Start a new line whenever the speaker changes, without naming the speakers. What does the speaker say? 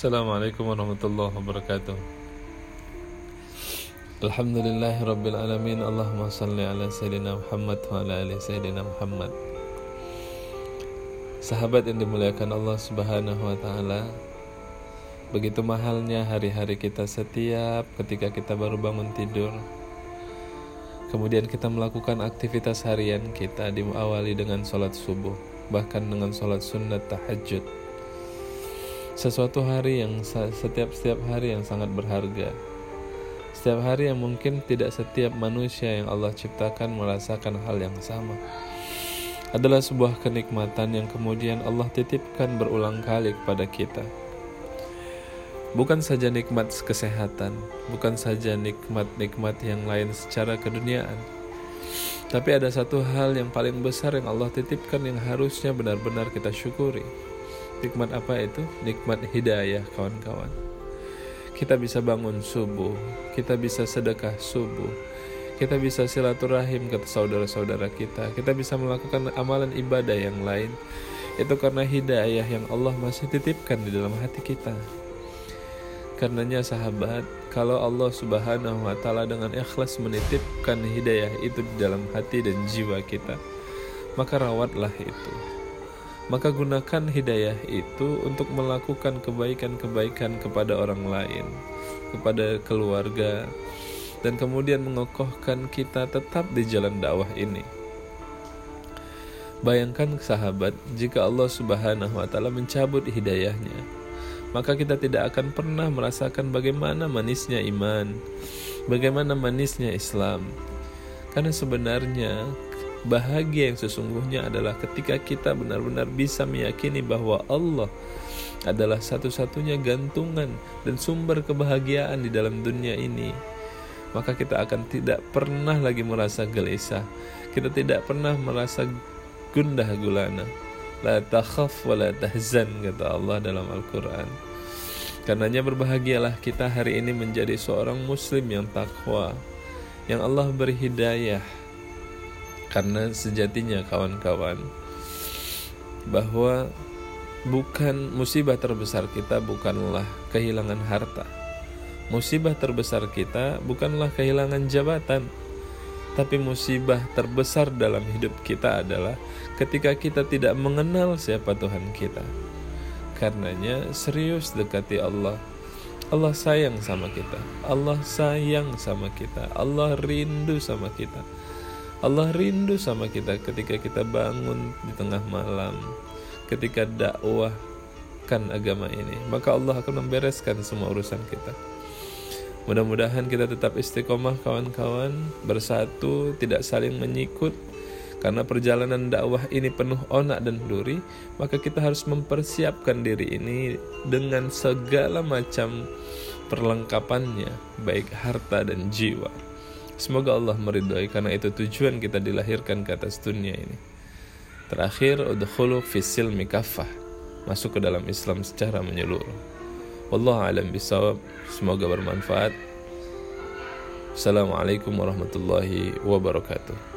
Assalamualaikum warahmatullahi wabarakatuh. Alhamdulillah Rabbil Alamin. Allahumma salli ala Sayyidina Muhammad wa ala ali Sayyidina Muhammad. Sahabat yang dimuliakan Allah subhanahu wa ta'ala Begitu mahalnya hari-hari kita setiap ketika kita baru bangun tidur Kemudian kita melakukan aktivitas harian kita diawali dengan sholat subuh Bahkan dengan sholat sunnat tahajud sesuatu hari yang setiap setiap hari yang sangat berharga. Setiap hari yang mungkin tidak setiap manusia yang Allah ciptakan merasakan hal yang sama. Adalah sebuah kenikmatan yang kemudian Allah titipkan berulang kali kepada kita. Bukan saja nikmat kesehatan, bukan saja nikmat-nikmat yang lain secara keduniaan, tapi ada satu hal yang paling besar yang Allah titipkan yang harusnya benar-benar kita syukuri, Nikmat apa itu? Nikmat hidayah kawan-kawan. Kita bisa bangun subuh, kita bisa sedekah subuh, kita bisa silaturahim ke saudara-saudara kita, kita bisa melakukan amalan ibadah yang lain. Itu karena hidayah yang Allah masih titipkan di dalam hati kita. Karenanya sahabat, kalau Allah Subhanahu wa taala dengan ikhlas menitipkan hidayah itu di dalam hati dan jiwa kita, maka rawatlah itu maka gunakan hidayah itu untuk melakukan kebaikan-kebaikan kepada orang lain, kepada keluarga, dan kemudian mengokohkan kita tetap di jalan dakwah ini. Bayangkan sahabat, jika Allah Subhanahu wa taala mencabut hidayahnya, maka kita tidak akan pernah merasakan bagaimana manisnya iman, bagaimana manisnya Islam. Karena sebenarnya Bahagia yang sesungguhnya adalah ketika kita benar-benar bisa meyakini bahwa Allah adalah satu-satunya gantungan dan sumber kebahagiaan di dalam dunia ini. Maka kita akan tidak pernah lagi merasa gelisah. Kita tidak pernah merasa gundah gulana. La takhaf wa la tahzan kata Allah dalam Al-Quran. Karenanya berbahagialah kita hari ini menjadi seorang muslim yang takwa. Yang Allah beri hidayah karena sejatinya kawan-kawan bahwa bukan musibah terbesar kita bukanlah kehilangan harta. Musibah terbesar kita bukanlah kehilangan jabatan. Tapi musibah terbesar dalam hidup kita adalah ketika kita tidak mengenal siapa Tuhan kita. Karenanya serius dekati Allah. Allah sayang sama kita. Allah sayang sama kita. Allah rindu sama kita. Allah rindu sama kita ketika kita bangun di tengah malam, ketika dakwahkan agama ini, maka Allah akan membereskan semua urusan kita. Mudah-mudahan kita tetap istiqomah kawan-kawan, bersatu, tidak saling menyikut, karena perjalanan dakwah ini penuh onak dan duri, maka kita harus mempersiapkan diri ini dengan segala macam perlengkapannya, baik harta dan jiwa. Semoga Allah meridhai karena itu tujuan kita dilahirkan ke atas dunia ini. Terakhir, udkhulu fisil mikafah. Masuk ke dalam Islam secara menyeluruh. Wallahu alam bisawab. Semoga bermanfaat. Assalamualaikum warahmatullahi wabarakatuh.